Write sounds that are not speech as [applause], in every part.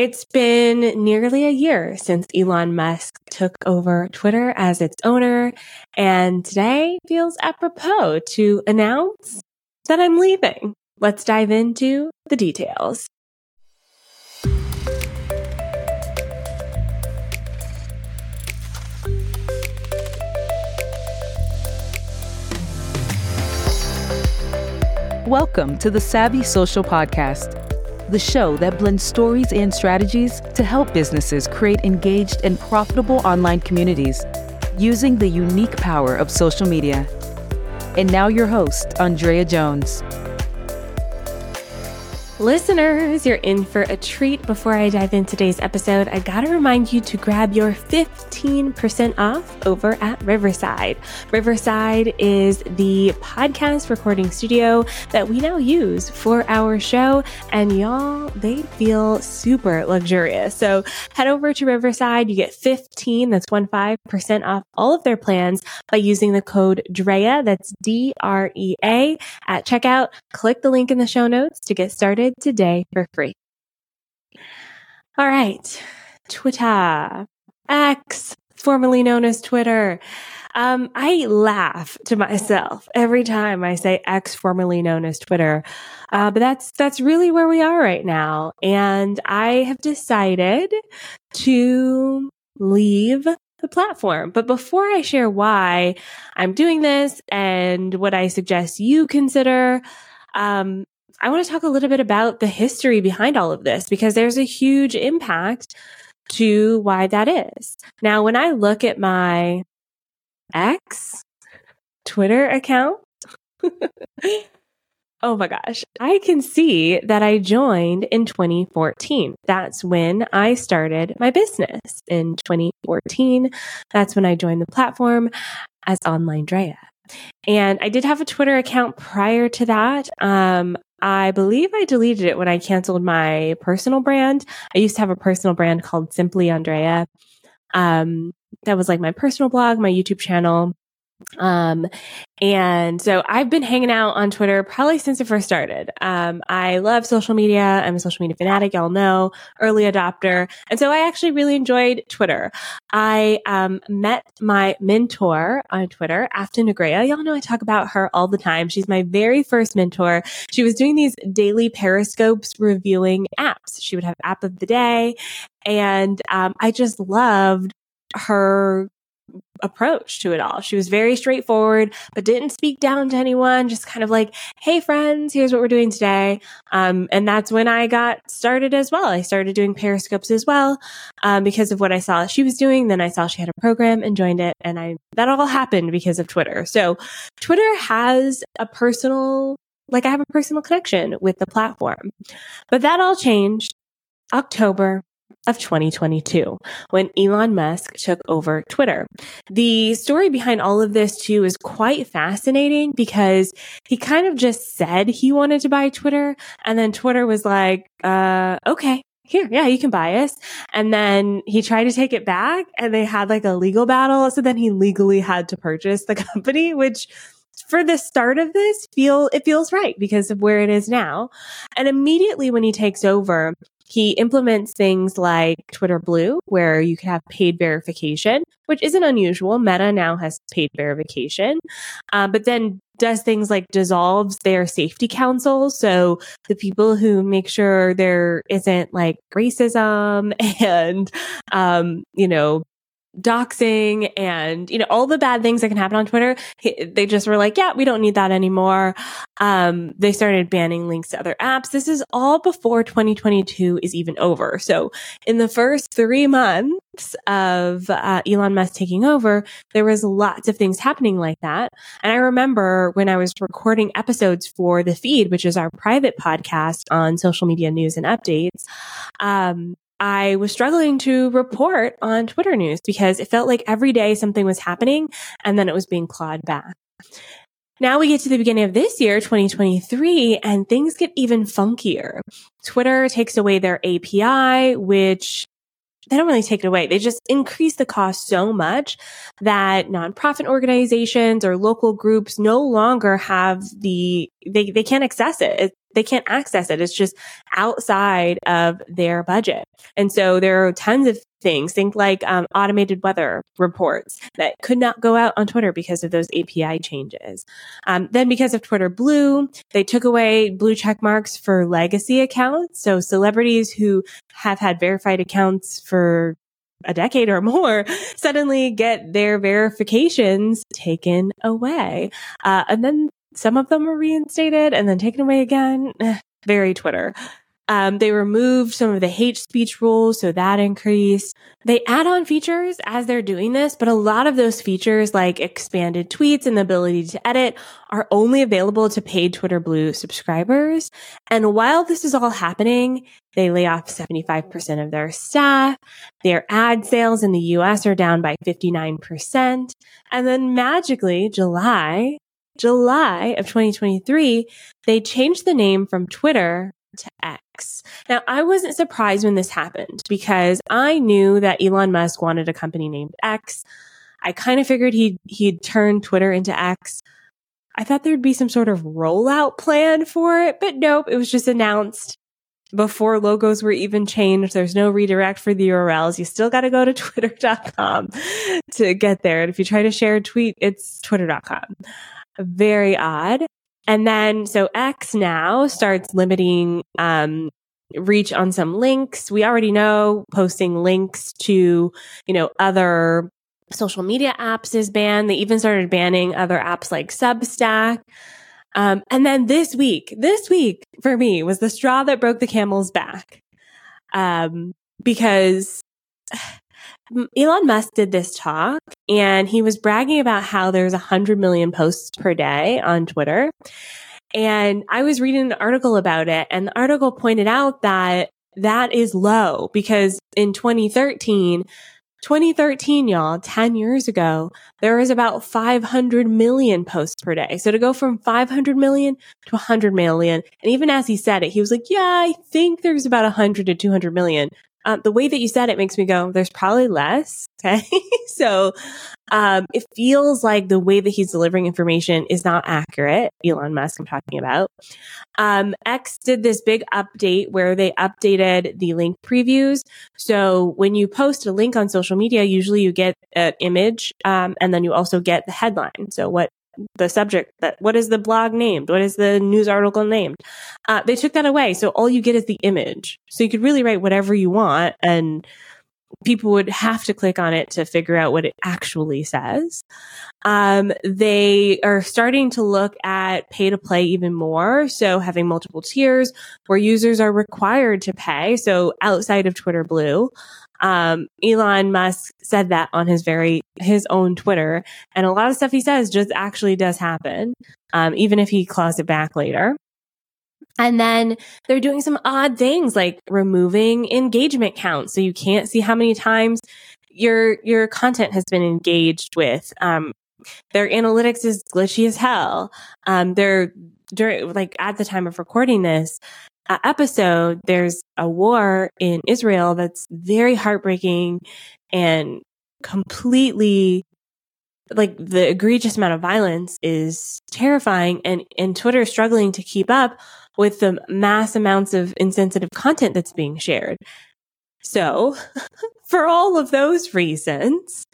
It's been nearly a year since Elon Musk took over Twitter as its owner, and today feels apropos to announce that I'm leaving. Let's dive into the details. Welcome to the Savvy Social Podcast, the show that blends stories and strategies to help businesses create engaged and profitable online communities using the unique power of social media. And now, your host, Andrea Jones. Listeners, you're in for a treat. Before I dive into today's episode, I gotta remind you to grab your 15% off over at Riverside. Riverside is the podcast recording studio that we now use for our show, and y'all, they feel super luxurious. So head over to Riverside. You get 15, that's 15% off all of their plans by using the code DREA, that's D R E A, at checkout. Click the link in the show notes to get started today for free. All right. Twitter, X, formerly known as Twitter. Um, I laugh to myself every time I say X, formerly known as Twitter. Uh, but that's, that's really where we are right now. And I have decided to leave the platform. But before I share why I'm doing this and what I suggest you consider, um, I want to talk a little bit about the history behind all of this because there's a huge impact to why that is. Now, when I look at my ex Twitter account, [laughs] oh my gosh, I can see that I joined in 2014. That's when I started my business in 2014. That's when I joined the platform as Online Drea. And I did have a Twitter account prior to that. Um, I believe I deleted it when I canceled my personal brand. I used to have a personal brand called Simply Andrea. Um, that was like my personal blog, my YouTube channel. Um, and so I've been hanging out on Twitter probably since it first started. Um, I love social media. I'm a social media fanatic. Y'all know early adopter. And so I actually really enjoyed Twitter. I, um, met my mentor on Twitter, Afton Negrea. Y'all know I talk about her all the time. She's my very first mentor. She was doing these daily periscopes reviewing apps. She would have app of the day. And, um, I just loved her approach to it all. She was very straightforward, but didn't speak down to anyone, just kind of like, Hey friends, here's what we're doing today. Um, and that's when I got started as well. I started doing periscopes as well, um, because of what I saw she was doing. Then I saw she had a program and joined it. And I, that all happened because of Twitter. So Twitter has a personal, like I have a personal connection with the platform, but that all changed October of 2022 when Elon Musk took over Twitter. The story behind all of this too is quite fascinating because he kind of just said he wanted to buy Twitter and then Twitter was like, uh, okay. Here, yeah, you can buy us. And then he tried to take it back and they had like a legal battle. So then he legally had to purchase the [laughs] company, which for the start of this feel it feels right because of where it is now. And immediately when he takes over, he implements things like Twitter Blue, where you can have paid verification, which isn't unusual. Meta now has paid verification, uh, but then does things like dissolves their safety council. So the people who make sure there isn't like racism [laughs] and, um, you know, doxing and you know all the bad things that can happen on twitter they just were like yeah we don't need that anymore. Um they started banning links to other apps. This is all before 2022 is even over. So in the first three months of uh, elon musk taking over there was lots of things happening like that. And i remember when i was recording episodes for the feed which is our private podcast on social media news and updates um I was struggling to report on Twitter news because it felt like every day something was happening and then it was being clawed back. Now we get to the beginning of this year, 2023, and things get even funkier. Twitter takes away their API, which they don't really take it away. They just increase the cost so much that nonprofit organizations or local groups no longer have the they, they can't access it. They can't access it. It's just outside of their budget. And so there are tons of things. Think like um, automated weather reports that could not go out on Twitter because of those API changes. Um, then because of Twitter Blue, they took away blue check marks for legacy accounts. So celebrities who have had verified accounts for a decade or more [laughs] suddenly get their verifications taken away. Uh, and then some of them were reinstated and then taken away again. Very Twitter. Um, they removed some of the hate speech rules, so that increased. They add on features as they're doing this, but a lot of those features, like expanded tweets and the ability to edit, are only available to paid Twitter Blue subscribers. And while this is all happening, they lay off 75% of their staff. Their ad sales in the US are down by 59%. And then magically, July, July of 2023, they changed the name from Twitter to X. Now, I wasn't surprised when this happened because I knew that Elon Musk wanted a company named X. I kind of figured he'd, he'd turn Twitter into X. I thought there'd be some sort of rollout plan for it, but nope, it was just announced before logos were even changed. There's no redirect for the URLs. You still got to go to [laughs] twitter.com to get there. And if you try to share a tweet, it's twitter.com. Very odd. And then, so X now starts limiting, um, reach on some links. We already know posting links to, you know, other social media apps is banned. They even started banning other apps like Substack. Um, and then this week, this week for me was the straw that broke the camel's back. Um, because Elon Musk did this talk and he was bragging about how there's hundred million posts per day on Twitter. And I was reading an article about it and the article pointed out that that is low because in 2013, 2013, y'all, 10 years ago, there was about 500 million posts per day. So to go from 500 million to 100 million, and even as he said it, he was like, yeah, I think there's about 100 to 200 million. Uh, the way that you said it makes me go, there's probably less. [laughs] Okay. so, um, it feels like the way that he's delivering information is not accurate. Elon Musk, I'm talking about. Um, X did this big update where they updated the link previews. So when you post a link on social media, usually you get an image, um, and then you also get the headline. So what the subject that what is the blog named? What is the news article named? Uh, they took that away. So all you get is the image. So you could really write whatever you want and people would have to click on it to figure out what it actually says. Um, they are starting to look at pay to play even more. So having multiple tiers where users are required to pay. So outside of twitter blue um, Elon Musk said that on his very, his own Twitter. And a lot of stuff he says just actually does happen. Um, even if he claws it back later. And then they're doing some odd things like removing engagement counts. So you can't see how many times your, your content has been engaged with. Um, their analytics is glitchy as hell. Um, they're during, like at the time of recording this, episode, there's a war in Israel that's very heartbreaking and completely like the egregious amount of violence is terrifying and, and Twitter is struggling to keep up with the mass amounts of insensitive content that's being shared. So [laughs] for all of those reasons,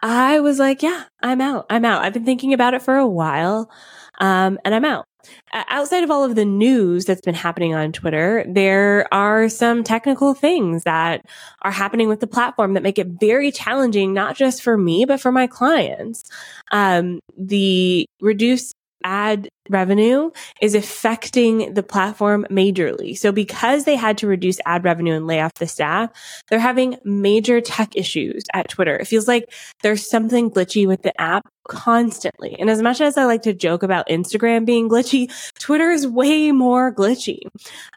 I was like, yeah, I'm out. I'm out. I've been thinking about it for a while. Um, and I'm out. Outside of all of the news that's been happening on Twitter, there are some technical things that are happening with the platform that make it very challenging, not just for me, but for my clients. Um, the reduced ad revenue is affecting the platform majorly. So because they had to reduce ad revenue and lay off the staff, they're having major tech issues at Twitter. It feels like there's something glitchy with the app constantly. And as much as I like to joke about Instagram being glitchy, Twitter is way more glitchy.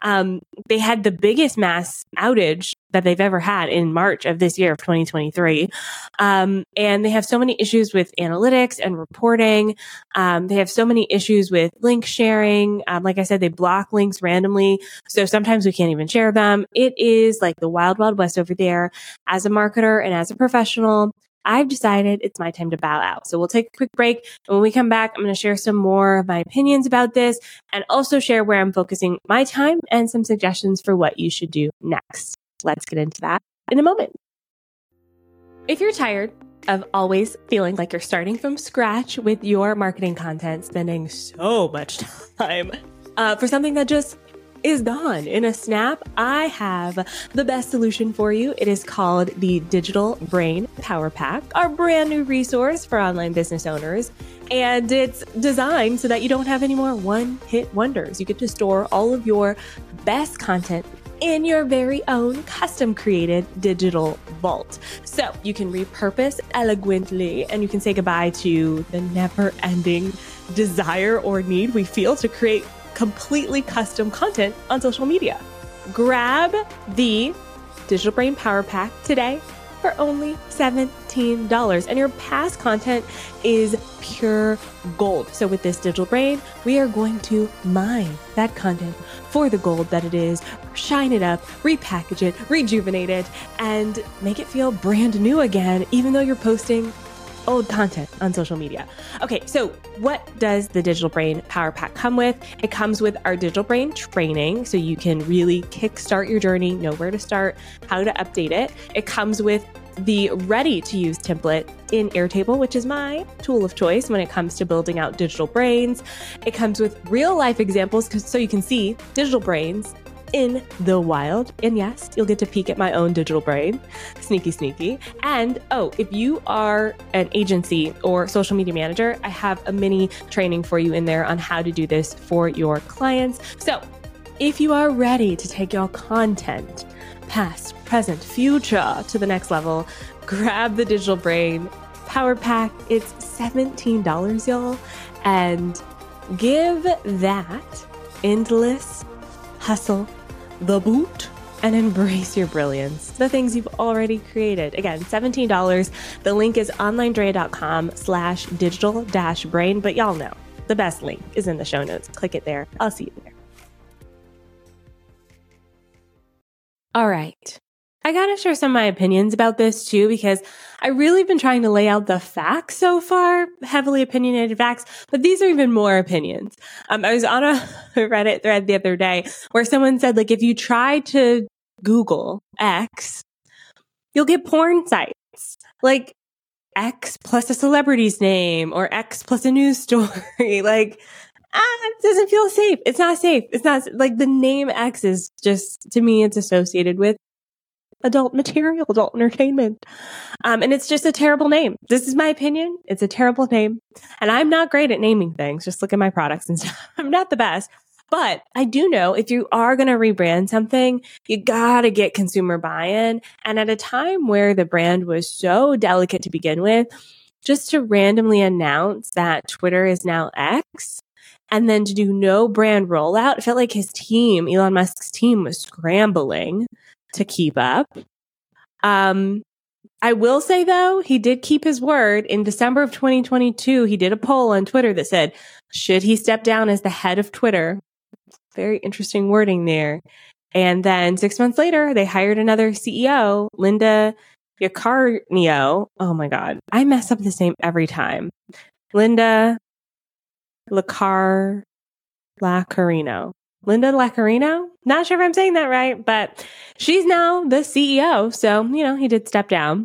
Um, they had the biggest mass outage that they've ever had in March of this year of 2023. Um, and they have so many issues with analytics and reporting. Um, they have so many issues with link sharing. Um, like I said, they block links randomly. So sometimes we can't even share them. It is like the wild, wild west over there as a marketer and as a professional. I've decided it's my time to bow out. So we'll take a quick break. And when we come back, I'm going to share some more of my opinions about this and also share where I'm focusing my time and some suggestions for what you should do next. Let's get into that in a moment. If you're tired of always feeling like you're starting from scratch with your marketing content, spending so much time uh, for something that just is gone in a snap. I have the best solution for you. It is called the Digital Brain Power Pack, our brand new resource for online business owners. And it's designed so that you don't have any more one hit wonders. You get to store all of your best content in your very own custom created digital vault. So you can repurpose eloquently and you can say goodbye to the never ending desire or need we feel to create completely custom content on social media. Grab the Digital Brain Power Pack today for only $17. And your past content is pure gold. So with this digital brain, we are going to mine that content for the gold that it is, shine it up, repackage it, rejuvenate it, and make it feel brand new again, even though you're posting old content on social media. Okay, so what does the Digital Brain Power Pack come with? It comes with our Digital Brain training, so you can really kickstart your journey, know where to start, how to update it. It comes with the ready to use template in Airtable, which is my tool of choice when it comes to building out digital brains. It comes with real life examples so you can see digital brains in the wild. And yes, you'll get to peek at my own digital brain. Sneaky, sneaky. And oh, if you are an agency or social media manager, I have a mini training for you in there on how to do this for your clients. So if you are ready to take your content past, present, future to the next level, grab the digital brain power pack. It's $17, y'all. And give that endless hustle the boot and embrace your brilliance, the things you've already created. Again, $17. The link is onlinedrea.com slash digital dash brain, but y'all know the best link is in the show notes. Click it there. I'll see you there. All right. I got to share some of my opinions about this too, because I really been trying to lay out the facts so far, heavily opinionated facts, but these are even more opinions. Um, I was on a [laughs] Reddit thread the other day where someone said, like, if you try to Google X, you'll get porn sites. Like, X plus a celebrity's name or X plus a news [laughs] story. like, ah, it doesn't feel safe. It's not safe. It's not like the name X is just, to me, it's associated with adult material, adult entertainment. Um, and it's just a terrible name. This is my opinion. It's a terrible name. And I'm not great at naming things. Just look at my products and [laughs] stuff. I'm not the best. But I do know if you are going to rebrand something, you got to get consumer buy-in. And at a time where the brand was so delicate to begin with, just to randomly announce that Twitter is now X and then to do no brand rollout, it felt like his team, Elon Musk's team was scrambling to keep up. Um, I will say though, he did keep his word. In December of 2022, he did a poll on Twitter that said, should he step down as the head of Twitter? Very interesting wording there. And then six months later, they hired another CEO, Linda Yaccarino. Oh my God. I mess up this name every time. Linda Lacar Lacarino. Linda Lacarino. Not sure if I'm saying that right, but she's now the CEO. So, you know, he did step down.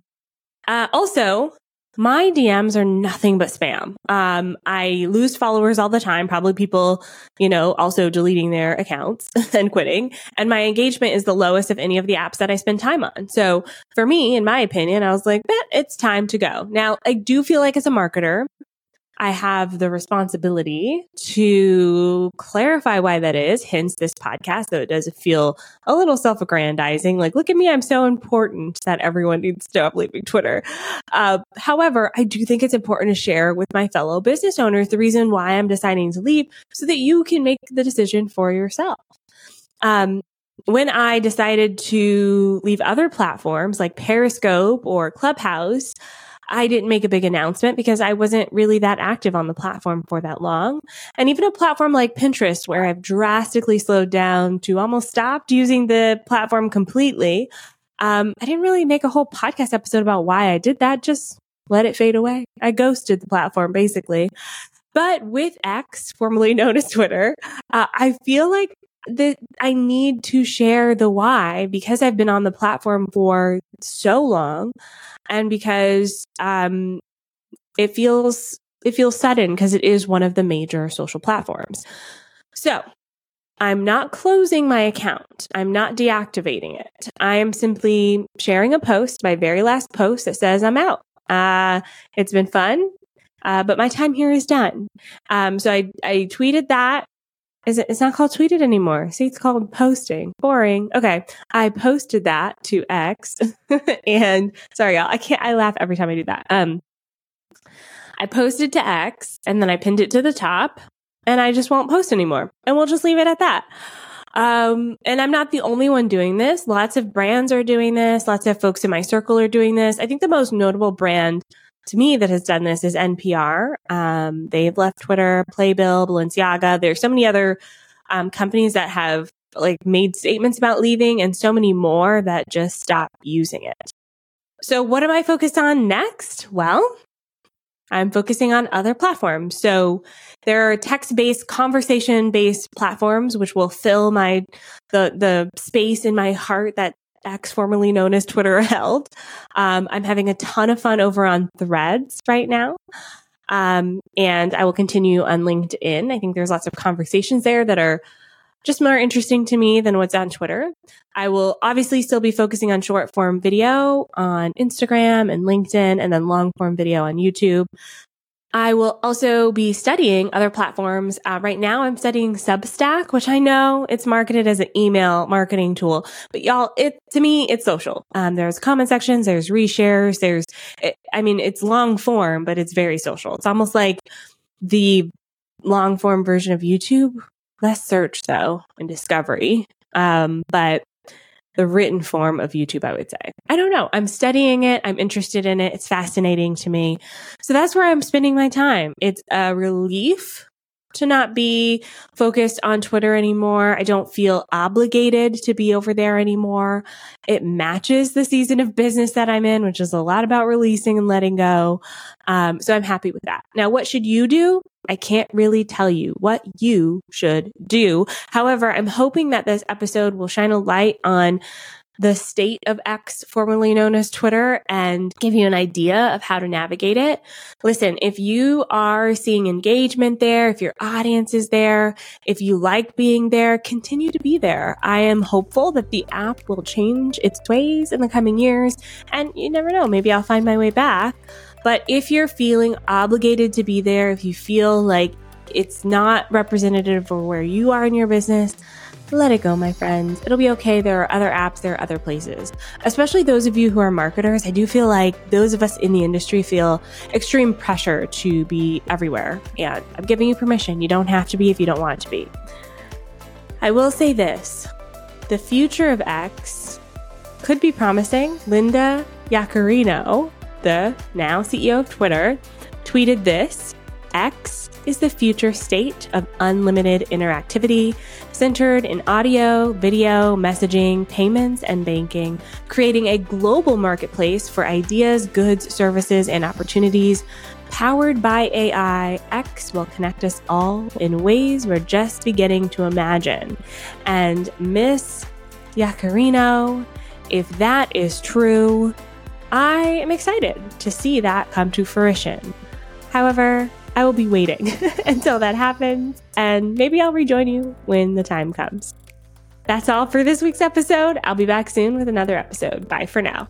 Uh, also, my DMs are nothing but spam. Um, I lose followers all the time, probably people, you know, also deleting their accounts [laughs] and quitting. And my engagement is the lowest of any of the apps that I spend time on. So for me, in my opinion, I was like, it's time to go. Now, I do feel like as a marketer, I have the responsibility to clarify why that is, hence this podcast, though it does feel a little self aggrandizing. Like, look at me, I'm so important that everyone needs to stop leaving Twitter. Uh, however, I do think it's important to share with my fellow business owners the reason why I'm deciding to leave so that you can make the decision for yourself. Um, when I decided to leave other platforms like Periscope or Clubhouse, I didn't make a big announcement because I wasn't really that active on the platform for that long. And even a platform like Pinterest, where I've drastically slowed down to almost stopped using the platform completely. Um, I didn't really make a whole podcast episode about why I did that. Just let it fade away. I ghosted the platform basically. But with X, formerly [laughs] known as Twitter, uh, I feel like that I need to share the why because I've been on the platform for so long and because um, it feels it feels sudden because it is one of the major social platforms. So I'm not closing my account. I'm not deactivating it. I am simply sharing a post, my very last post that says I'm out. Uh, it's been fun, uh, but my time here is done. Um, so I, I tweeted that. Is it, it's not called tweeted anymore. See, it's called posting. Boring. Okay. I posted that to X [laughs] and sorry, y'all. I can't, I laugh every time I do that. Um, I posted to X and then I pinned it to the top and I just won't post anymore. And we'll just leave it at that. Um, and I'm not the only one doing this. Lots of brands are doing this. Lots of folks in my circle are doing this. I think the most notable brand to me that has done this is NPR. Um, they've left Twitter, Playbill, Balenciaga. There's so many other um, companies that have like made statements about leaving and so many more that just stop using it. So what am I focused on next? Well, I'm focusing on other platforms. So there are text-based, conversation-based platforms which will fill my the the space in my heart that X, formerly known as Twitter, [laughs] held. Um, I'm having a ton of fun over on Threads right now. Um, and I will continue on LinkedIn. I think there's lots of conversations there that are just more interesting to me than what's on Twitter. I will obviously still be focusing on short form video on Instagram and LinkedIn and then long form video on YouTube. I will also be studying other platforms. Uh, right now, I'm studying Substack, which I know it's marketed as an email marketing tool, but y'all, it to me, it's social. Um, there's comment sections, there's reshares, there's, it, I mean, it's long form, but it's very social. It's almost like the long form version of YouTube, less search though and discovery. Um, but the written form of YouTube, I would say. I don't know. I'm studying it. I'm interested in it. It's fascinating to me. So that's where I'm spending my time. It's a relief to not be focused on Twitter anymore. I don't feel obligated to be over there anymore. It matches the season of business that I'm in, which is a lot about releasing and letting go. Um, so I'm happy with that. Now, what should you do? I can't really tell you what you should do. However, I'm hoping that this episode will shine a light on the state of X, formerly known as Twitter, and give you an idea of how to navigate it. Listen, if you are seeing engagement there, if your audience is there, if you like being there, continue to be there. I am hopeful that the app will change its ways in the coming years, and you never know, maybe I'll find my way back. But if you're feeling obligated to be there, if you feel like it's not representative of where you are in your business, let it go, my friends. It'll be okay. There are other apps, there are other places. Especially those of you who are marketers, I do feel like those of us in the industry feel extreme pressure to be everywhere. And I'm giving you permission. You don't have to be if you don't want to be. I will say this the future of X could be promising. Linda Yaccarino, the now CEO of Twitter, tweeted this X is the future state of unlimited interactivity centered in audio, video, messaging, payments, and banking, creating a global marketplace for ideas, goods, services, and opportunities. Powered by AI, X will connect us all in ways we're just beginning to imagine. And Miss Yaccarino, if that is true, I am excited to see that come to fruition. However, I will be waiting [laughs] until that happens, and maybe I'll rejoin you when the time comes. That's all for this week's episode. I'll be back soon with another episode. Bye for now.